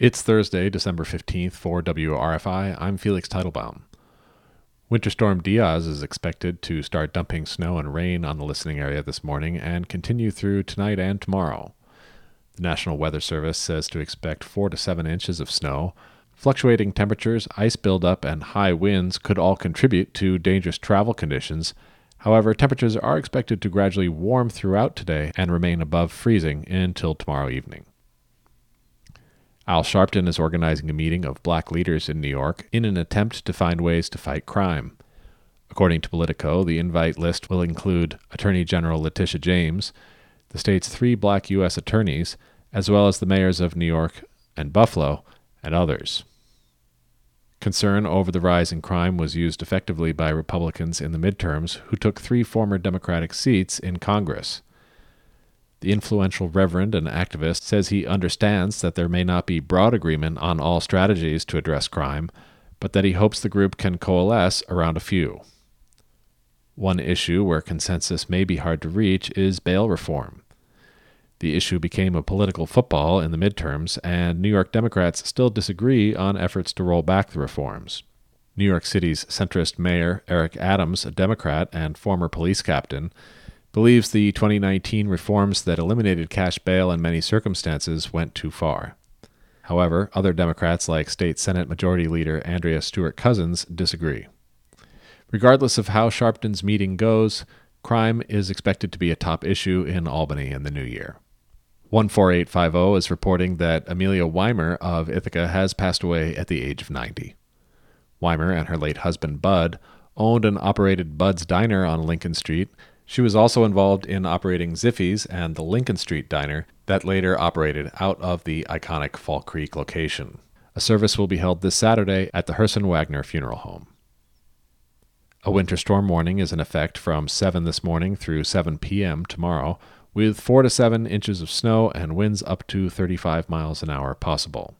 It's Thursday, December 15th for WRFI. I'm Felix Teitelbaum. Winter Storm Diaz is expected to start dumping snow and rain on the listening area this morning and continue through tonight and tomorrow. The National Weather Service says to expect 4 to 7 inches of snow. Fluctuating temperatures, ice buildup, and high winds could all contribute to dangerous travel conditions. However, temperatures are expected to gradually warm throughout today and remain above freezing until tomorrow evening. Al Sharpton is organizing a meeting of black leaders in New York in an attempt to find ways to fight crime. According to Politico, the invite list will include Attorney General Letitia James, the state's three black U.S. attorneys, as well as the mayors of New York and Buffalo, and others. Concern over the rise in crime was used effectively by Republicans in the midterms, who took three former Democratic seats in Congress. The influential reverend and activist says he understands that there may not be broad agreement on all strategies to address crime, but that he hopes the group can coalesce around a few. One issue where consensus may be hard to reach is bail reform. The issue became a political football in the midterms, and New York Democrats still disagree on efforts to roll back the reforms. New York City's centrist mayor, Eric Adams, a Democrat and former police captain, believes the 2019 reforms that eliminated cash bail in many circumstances went too far. However, other Democrats like State Senate Majority Leader Andrea Stewart Cousins disagree. Regardless of how Sharpton's meeting goes, crime is expected to be a top issue in Albany in the new year. 14850 is reporting that Amelia Weimer of Ithaca has passed away at the age of 90. Weimer and her late husband Bud owned and operated Bud's Diner on Lincoln Street she was also involved in operating Ziffy's and the Lincoln Street Diner that later operated out of the iconic Fall Creek location. A service will be held this Saturday at the Herson Wagner Funeral Home. A winter storm warning is in effect from 7 this morning through 7 p.m. tomorrow, with 4 to 7 inches of snow and winds up to 35 miles an hour possible.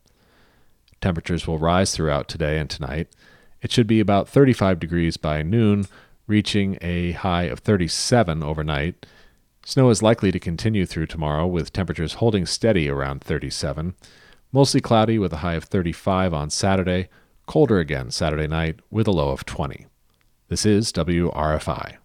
Temperatures will rise throughout today and tonight. It should be about 35 degrees by noon, reaching a high of 37 overnight. Snow is likely to continue through tomorrow, with temperatures holding steady around 37. Mostly cloudy with a high of 35 on Saturday, colder again Saturday night with a low of 20. This is WRFI.